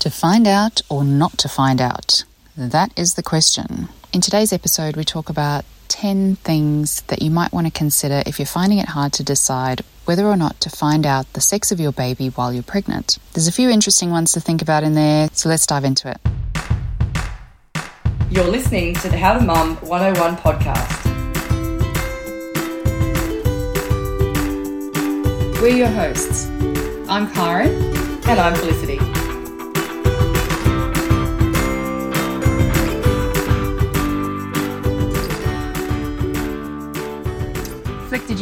To find out or not to find out? That is the question. In today's episode, we talk about 10 things that you might want to consider if you're finding it hard to decide whether or not to find out the sex of your baby while you're pregnant. There's a few interesting ones to think about in there, so let's dive into it. You're listening to the How to Mum 101 podcast. We're your hosts. I'm Karen. And I'm Felicity.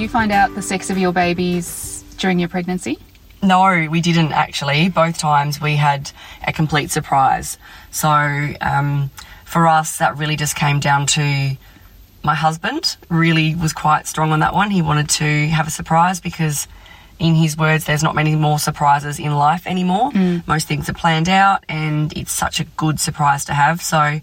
You find out the sex of your babies during your pregnancy? No, we didn't actually. Both times we had a complete surprise. So um, for us, that really just came down to my husband. Really was quite strong on that one. He wanted to have a surprise because, in his words, there's not many more surprises in life anymore. Most things are planned out, and it's such a good surprise to have. So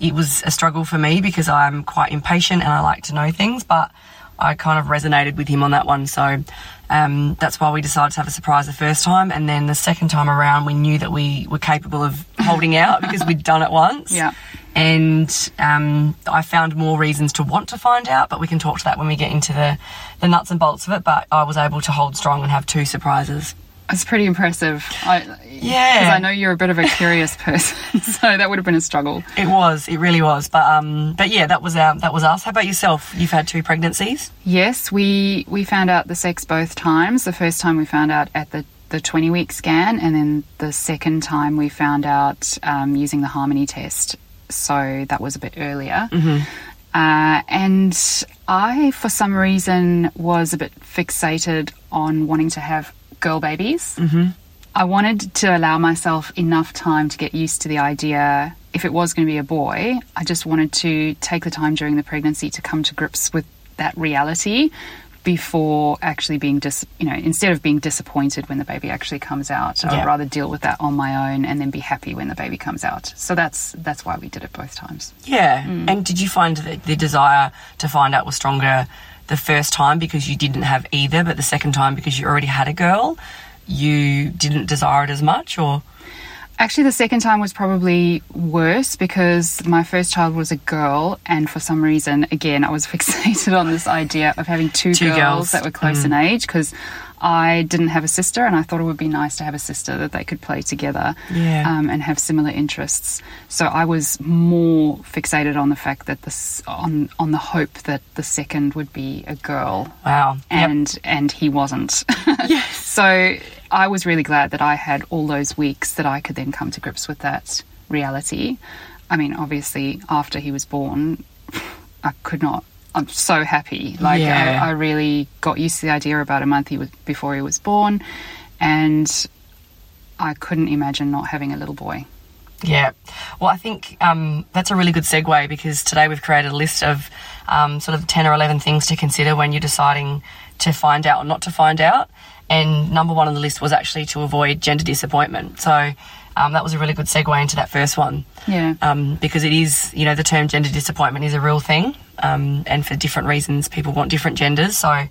it was a struggle for me because I'm quite impatient and I like to know things, but I kind of resonated with him on that one. So um, that's why we decided to have a surprise the first time. And then the second time around, we knew that we were capable of holding out because we'd done it once. Yeah. And um, I found more reasons to want to find out, but we can talk to that when we get into the, the nuts and bolts of it. But I was able to hold strong and have two surprises. It's pretty impressive. I, Yeah. Because I know you're a bit of a curious person, so that would have been a struggle. It was, it really was. But um, but yeah, that was um, that was us. How about yourself? You've had two pregnancies. Yes, we we found out the sex both times. The first time we found out at the the 20 week scan, and then the second time we found out um, using the Harmony test. So that was a bit earlier. Uh, and I, for some reason, was a bit fixated on wanting to have girl babies. Mm-hmm. I wanted to allow myself enough time to get used to the idea. If it was going to be a boy, I just wanted to take the time during the pregnancy to come to grips with that reality before actually being dis you know instead of being disappointed when the baby actually comes out Yeah. i'd rather deal with that on my own and then be happy when the baby comes out so that's that's why we did it both times Yeah. And did you find that the desire to find out was stronger the first time because you didn't have either, but the second time because you already had a girl, you didn't desire it as much, or? Actually, the second time was probably worse because my first child was a girl, and for some reason, again, I was fixated on this idea of having two, Two girls, girls. that were close in age because I didn't have a sister, and I thought it would be nice to have a sister that they could play together Yeah. um, and have similar interests. So I was more fixated on the fact that this on on the hope that the second would be a girl Wow. Yep. and and he wasn't. yes. so I was really glad that I had all those weeks that I could then come to grips with that reality. I mean, obviously, after he was born, I could not. I'm so happy. Like Yeah. I, I really got used to the idea about a month he was before he was born, and I couldn't imagine not having a little boy. Yeah. Well, I think um, that's a really good segue because today we've created a list of um, sort of 10 or 11 things to consider when you're deciding to find out or not to find out. And number one on the list was actually to avoid gender disappointment. So um, that was a really good segue into that first one. Yeah. Um, because it is, you know, the term gender disappointment is a real thing. Um, and for different reasons, people want different genders. So,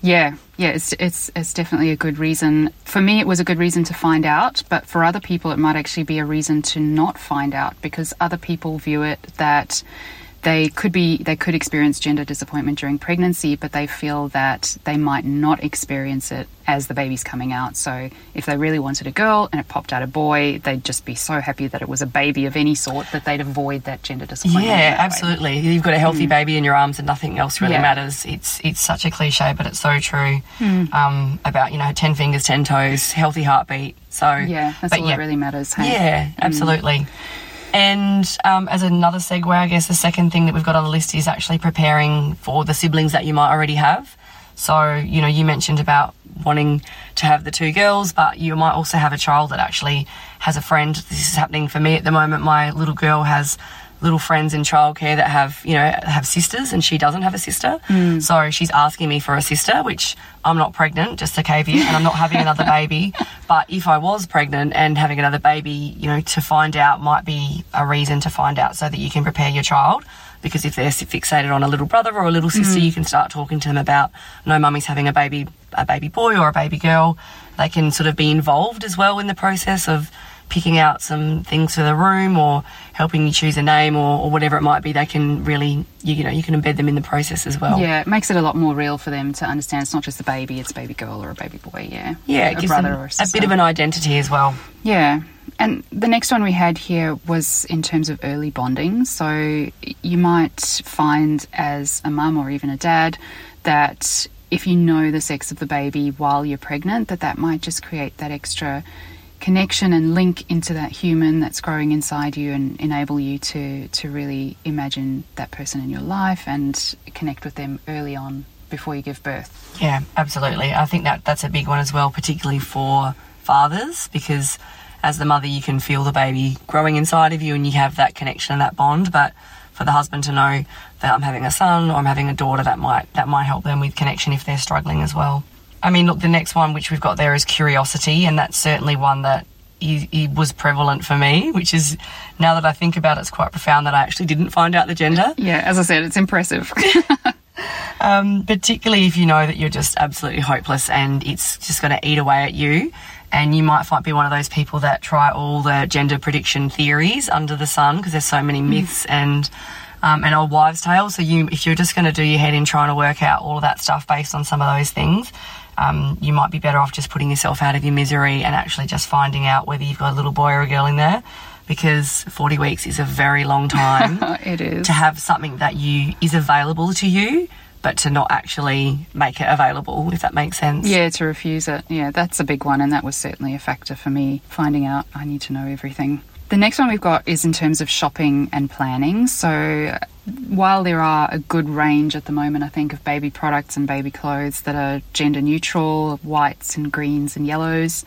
Yeah, yeah, it's it's it's definitely a good reason. For me, it was a good reason to find out, but for other people, it might actually be a reason to not find out because other people view it that they could be they could experience gender disappointment during pregnancy, but they feel that they might not experience it as the baby's coming out. So if they really wanted a girl and it popped out a boy, they'd just be so happy that it was a baby of any sort that they'd avoid that gender disappointment. yeah, that way. absolutely. You've got a healthy mm. baby in your arms and nothing else really Yeah. matters. It's it's such a cliche, but it's so true. Hmm. Um, about, you know, 10 fingers, 10 toes, healthy heartbeat. So, Yeah, that's all that really matters. Hey? Yeah, mm. absolutely. And um, as another segue, I guess the second thing that we've got on the list is actually preparing for the siblings that you might already have. So, you know, you mentioned about wanting to have the two girls, but you might also have a child that actually has a friend. This is happening for me at the moment. My little girl has little friends in childcare that have, you know, have sisters and she doesn't have a sister. Hmm. So she's asking me for a sister, which I'm not pregnant, just a caveat, and I'm not having another baby. But if I was pregnant and having another baby, you know, to find out might be a reason to find out so that you can prepare your child. Because if they're fixated on a little brother or a little sister, hmm. you can start talking to them about, no, mummy's having a baby, a baby boy or a baby girl. They can sort of be involved as well in the process of picking out some things for the room or helping you choose a name or, or whatever it might be, they can really, you, you know, you can embed them in the process as well. Yeah, it makes it a lot more real for them to understand it's not just a baby, it's a baby girl or a baby boy, yeah. Yeah, a gives brother them or a a bit of an identity as well. Yeah. And the next one we had here was in terms of early bonding. So you might find as a mum or even a dad that if you know the sex of the baby while you're pregnant, that that might just create that extra connection and link into that human that's growing inside you and enable you to to really imagine that person in your life and connect with them early on before you give birth. Yeah, absolutely. I think that that's a big one as well, particularly for fathers, because as the mother, you can feel the baby growing inside of you and you have that connection and that bond. But for the husband to know that I'm having a son or I'm having a daughter, that might that might help them with connection if they're struggling as well. I mean, look, the next one which we've got there is curiosity, and that's certainly one that i- i- was prevalent for me. Which is now that I think about it, it's quite profound that I actually didn't find out the gender. Yeah, as I said, it's impressive. um, particularly if you know that you're just absolutely hopeless and it's just going to eat away at you. And you might be one of those people that try all the gender prediction theories under the sun because there's so many myths and um, and old wives' tales. So you, if you're just going to do your head in trying to work out all of that stuff based on some of those things, um, you might be better off just putting yourself out of your misery and actually just finding out whether you've got a little boy or a girl in there. Because 40 weeks is a very long time it is. to have something that you is available to you, but to not actually make it available, if that makes sense. Yeah, to refuse it. Yeah, that's a big one, and that was certainly a factor for me finding out I need to know everything. The next one we've got is in terms of shopping and planning. So, while there are a good range at the moment, I think, of baby products and baby clothes that are gender neutral, whites and greens and yellows,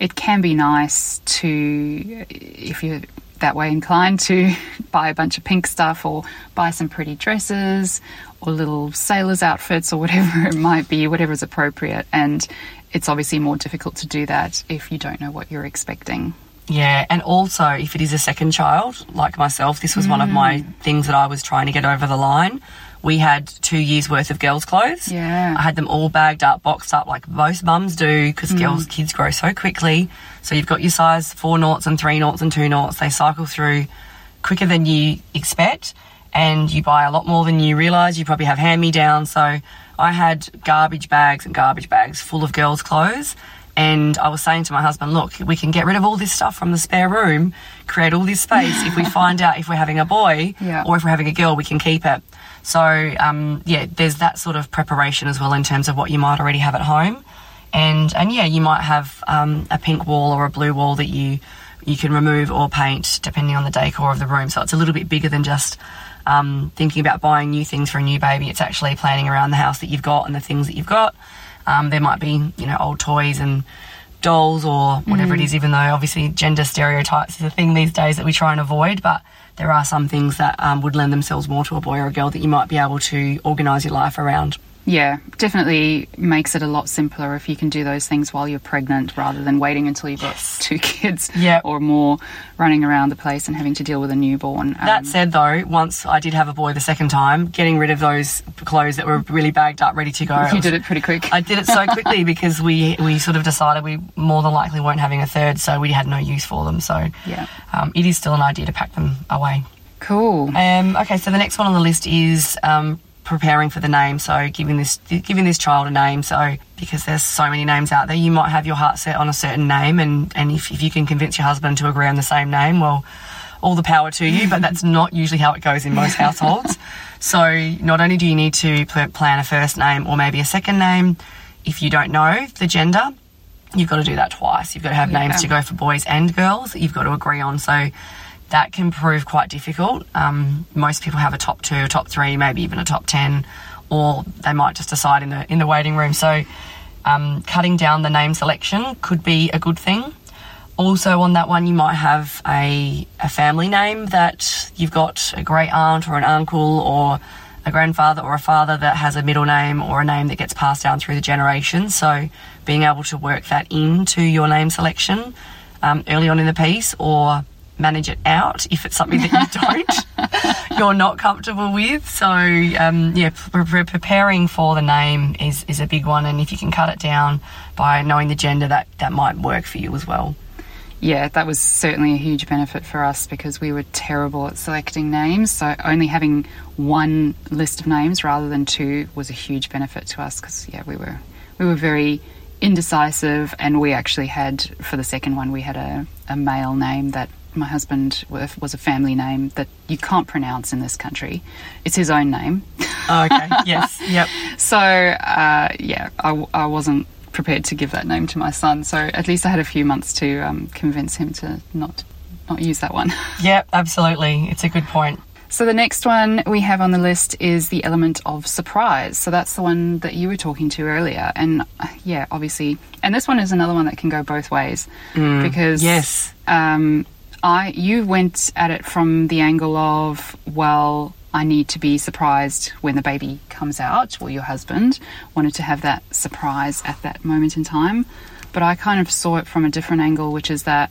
it can be nice to, if you're that way inclined, to buy a bunch of pink stuff or buy some pretty dresses or little sailors' outfits or whatever it might be, whatever is appropriate. And it's obviously more difficult to do that if you don't know what you're expecting. Yeah, and also if it is a second child, like myself, this was one of my mm. things that I was trying to get over the line. We had two years worth of girls' clothes. Yeah. I had them all bagged up, boxed up, like most mums do, because mm. girls, kids grow so quickly. So you've got your size four noughts and three noughts and two noughts. They cycle through quicker than you expect, and you buy a lot more than you realise. You probably have hand me down. So I had garbage bags and garbage bags full of girls' clothes. And I was saying to my husband, look, we can get rid of all this stuff from the spare room, create all this space. if we find out if we're having a boy Yeah. or if we're having a girl, we can keep it. So, um, yeah, there's that sort of preparation as well in terms of what you might already have at home. And, and yeah, you might have um, a pink wall or a blue wall that you, you can remove or paint depending on the decor of the room. So it's a little bit bigger than just um, thinking about buying new things for a new baby. It's actually planning around the house that you've got and the things that you've got. Um, there might be, you know, old toys and dolls or whatever it is, even though obviously gender stereotypes is a thing these days that we try and avoid. But there are some things that um, would lend themselves more to a boy or a girl that you might be able to organise your life around. Yeah, definitely makes it a lot simpler if you can do those things while you're pregnant rather than waiting until you've got two kids Yep. or more running around the place and having to deal with a newborn. Um, That said, though, once I did have a boy the second time, getting rid of those clothes that were really bagged up, ready to go. you did it pretty quick. I did it so quickly because we we sort of decided we more than likely weren't having a third, so we had no use for them. So Yeah. um, it is still an idea to pack them away. cool. Um, okay, so the next one on the list is um, preparing for the name. So giving this giving this child a name. So because there's so many names out there, you might have your heart set on a certain name, and and if, if you can convince your husband to agree on the same name, well, all the power to you. But that's not usually how it goes in most households. So not only do you need to pl- plan a first name or maybe a second name, if you don't know the gender, you've got to do that twice. You've got to have Yeah. names to go for boys and girls that you've got to agree on. So that can prove quite difficult. Um, most people have a top two, a top three, maybe even a top ten, or they might just decide in the in the waiting room. So um, cutting down the name selection could be a good thing. Also, on that one, you might have a, a family name that you've got a great aunt or an uncle or a grandfather or a father that has a middle name or a name that gets passed down through the generations. So, being able to work that into your name selection um, early on in the piece or manage it out if it's something that you don't, you're not comfortable with. So, um, yeah, pre- pre- preparing for the name is, is a big one. And if you can cut it down by knowing the gender, that, that might work for you as well. yeah, that was certainly a huge benefit for us because we were terrible at selecting names. So only having one list of names rather than two was a huge benefit to us because yeah, we were we were very indecisive, and we actually had for the second one we had a, a male name that my husband was a family name that you can't pronounce in this country. It's his own name. Oh, okay. yes. Yep. So, uh, yeah, I wasn't prepared to give that name to my son. So, at least I had a few months to um, convince him to not not use that one. Yep. Absolutely. It's a good point. So, the next one we have on the list is the element of surprise. So, that's the one that you were talking to earlier. And yeah, obviously, and this one is another one that can go both ways because Yes. um, I you went at it from the angle of well, I need to be surprised when the baby comes out, or your husband wanted to have that surprise at that moment in time. But I kind of saw it from a different angle, which is that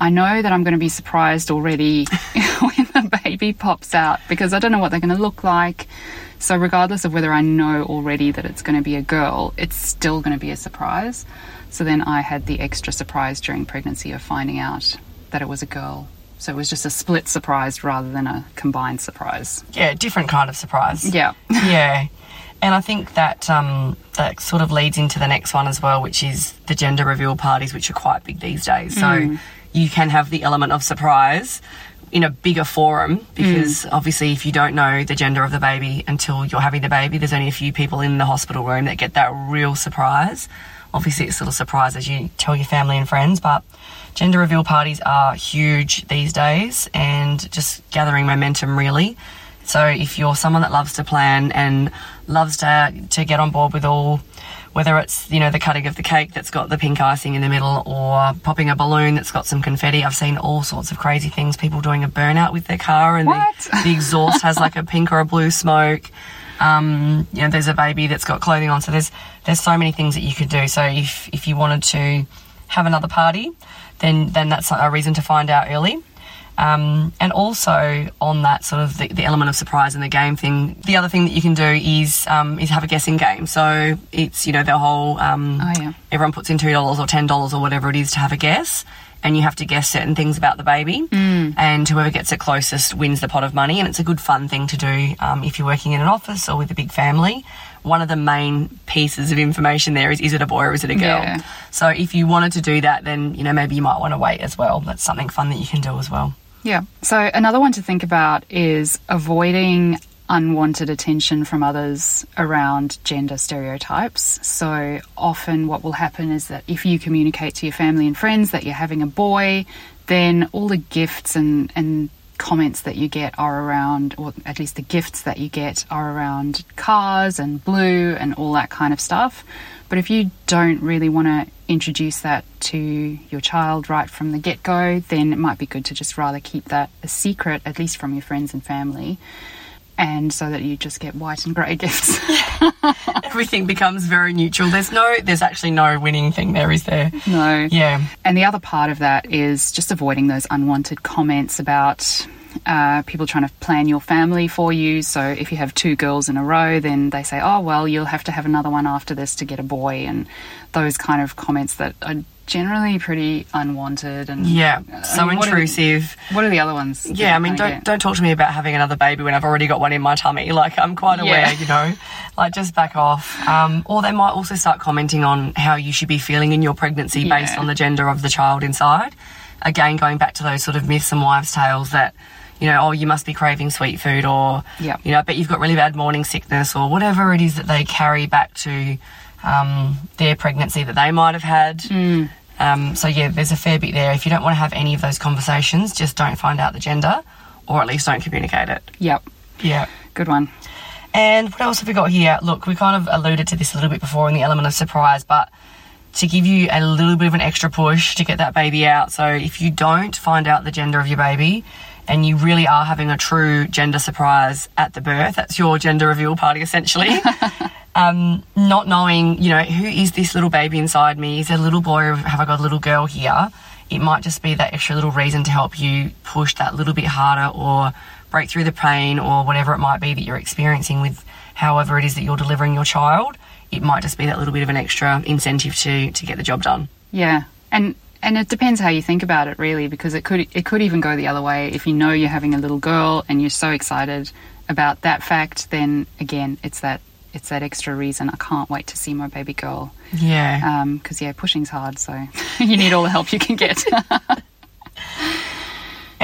I know that I'm going to be surprised already when the baby pops out because I don't know what they're going to look like. So, regardless of whether I know already that it's going to be a girl, it's still going to be a surprise. So, then I had the extra surprise during pregnancy of finding out that it was a girl. So, it was just a split surprise rather than a combined surprise. Yeah. Different kind of surprise. Yeah. yeah. And I think that um, that sort of leads into the next one as well, which is the gender reveal parties, which are quite big these days. So you can have the element of surprise in a bigger forum because obviously, if you don't know the gender of the baby until you're having the baby, there's only a few people in the hospital room that get that real surprise. Obviously, it's still a surprise as you tell your family and friends, but gender reveal parties are huge these days and just gathering momentum really. So if you're someone that loves to plan and loves to to get on board with all whether it's you know the cutting of the cake that's got the pink icing in the middle or popping a balloon that's got some confetti i've seen all sorts of crazy things people doing a burnout with their car and? The, the exhaust has like a pink or a blue smoke um, you know there's a baby that's got clothing on so there's there's so many things that you could do so if if you wanted to have another party then then that's a reason to find out early um, and also on that sort of the, the element of surprise in the game thing, the other thing that you can do is um, is have a guessing game. So it's you know the whole um, Oh, yeah. everyone puts in two dollars or ten dollars or whatever it is to have a guess, and you have to guess certain things about the baby, and whoever gets it closest wins the pot of money. And it's a good fun thing to do um, if you're working in an office or with a big family. One of the main pieces of information there is is it a boy or is it a girl? Yeah. So if you wanted to do that, then you know maybe you might want to wait as well. That's something fun that you can do as well. Yeah. So another one to think about is avoiding unwanted attention from others around gender stereotypes. So often what will happen is that if you communicate to your family and friends that you're having a boy, then all the gifts and, and comments that you get are around, or at least the gifts that you get are around cars and blue and all that kind of stuff. But if you don't really want to introduce that to your child right from the get go, then it might be good to just rather keep that a secret, at least from your friends and family, and so that you just get white and grey gifts. Everything becomes very neutral. There's no, there's actually no winning thing there, is there? no. Yeah. And the other part of that is just avoiding those unwanted comments about uh, people trying to plan your family for you. So if you have two girls in a row, then they say, oh, well, you'll have to have another one after this to get a boy. And those kind of comments that are generally pretty unwanted. And Yeah. I So mean, what are the- intrusive. What are the other ones? Yeah, I mean, don't don't talk to me about having another baby when I've already got one in my tummy. Like, I'm quite aware, Yeah. you know. Like, just back off. Um, or they might also start commenting on how you should be feeling in your pregnancy based on the gender of the child inside. Again, going back to those sort of myths and wives' tales that, you know, oh, you must be craving sweet food, or Yep. you know, I bet you've got really bad morning sickness, or whatever it is that they carry back to um, their pregnancy that they might have had. Um, so yeah, there's a fair bit there. If you don't want to have any of those conversations, just don't find out the gender, or at least don't communicate it. Yep. Yeah. Good one. And what else have we got here? Look, we kind of alluded to this a little bit before in the element of surprise, but to give you a little bit of an extra push to get that baby out. So if you don't find out the gender of your baby and you really are having a true gender surprise at the birth, that's your gender reveal party essentially. um, not knowing, you know, who is this little baby inside me? Is it a little boy or have I got a little girl here? It might just be that extra little reason to help you push that little bit harder or break through the pain or whatever it might be that you're experiencing with however it is that you're delivering your child. It might just be that little bit of an extra incentive to to get the job done. Yeah. And and it depends how you think about it, really, because it could it could even go the other way. If you know you're having a little girl and you're so excited about that fact, then again, it's that it's that extra reason. I can't wait to see my baby girl. Yeah. Um, because yeah, pushing's hard, so you need all the help you can get.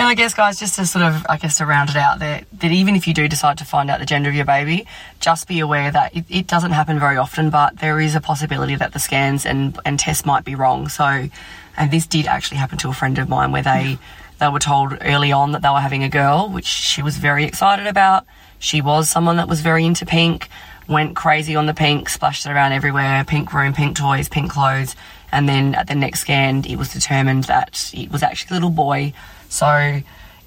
And I guess, guys, just to sort of, I guess, to round it out, that, that even if you do decide to find out the gender of your baby, just be aware that it, it doesn't happen very often, but there is a possibility that the scans and, and tests might be wrong. So, and this did actually happen to a friend of mine where they, they were told early on that they were having a girl, which she was very excited about. She was someone that was very into pink, went crazy on the pink, splashed it around everywhere, pink room, pink toys, pink clothes. And then at the next scan, it was determined that it was actually a little boy. So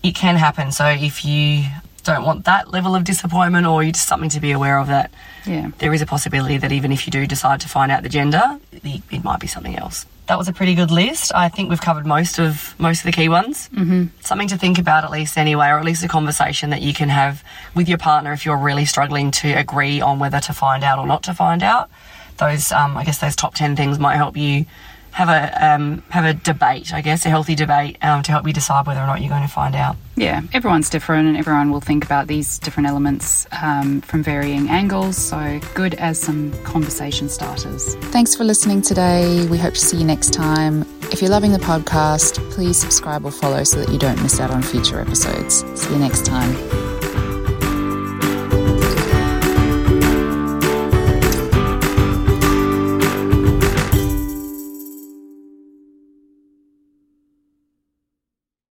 it can happen. So if you don't want that level of disappointment or you just something to be aware of that yeah. there is a possibility that even if you do decide to find out the gender, it, it might be something else. That was a pretty good list. I think we've covered most of most of the key ones. Mm-hmm. Something to think about at least anyway, or at least a conversation that you can have with your partner if you're really struggling to agree on whether to find out or not to find out. Those, um, I guess, those top ten things might help you have a um, have a debate. I guess a healthy debate um, to help you decide whether or not you're going to find out. Yeah, everyone's different and everyone will think about these different elements um, from varying angles. So, good as some conversation starters. Thanks for listening today. We hope to see you next time. If you're loving the podcast, please subscribe or follow so that you don't miss out on future episodes. See you next time.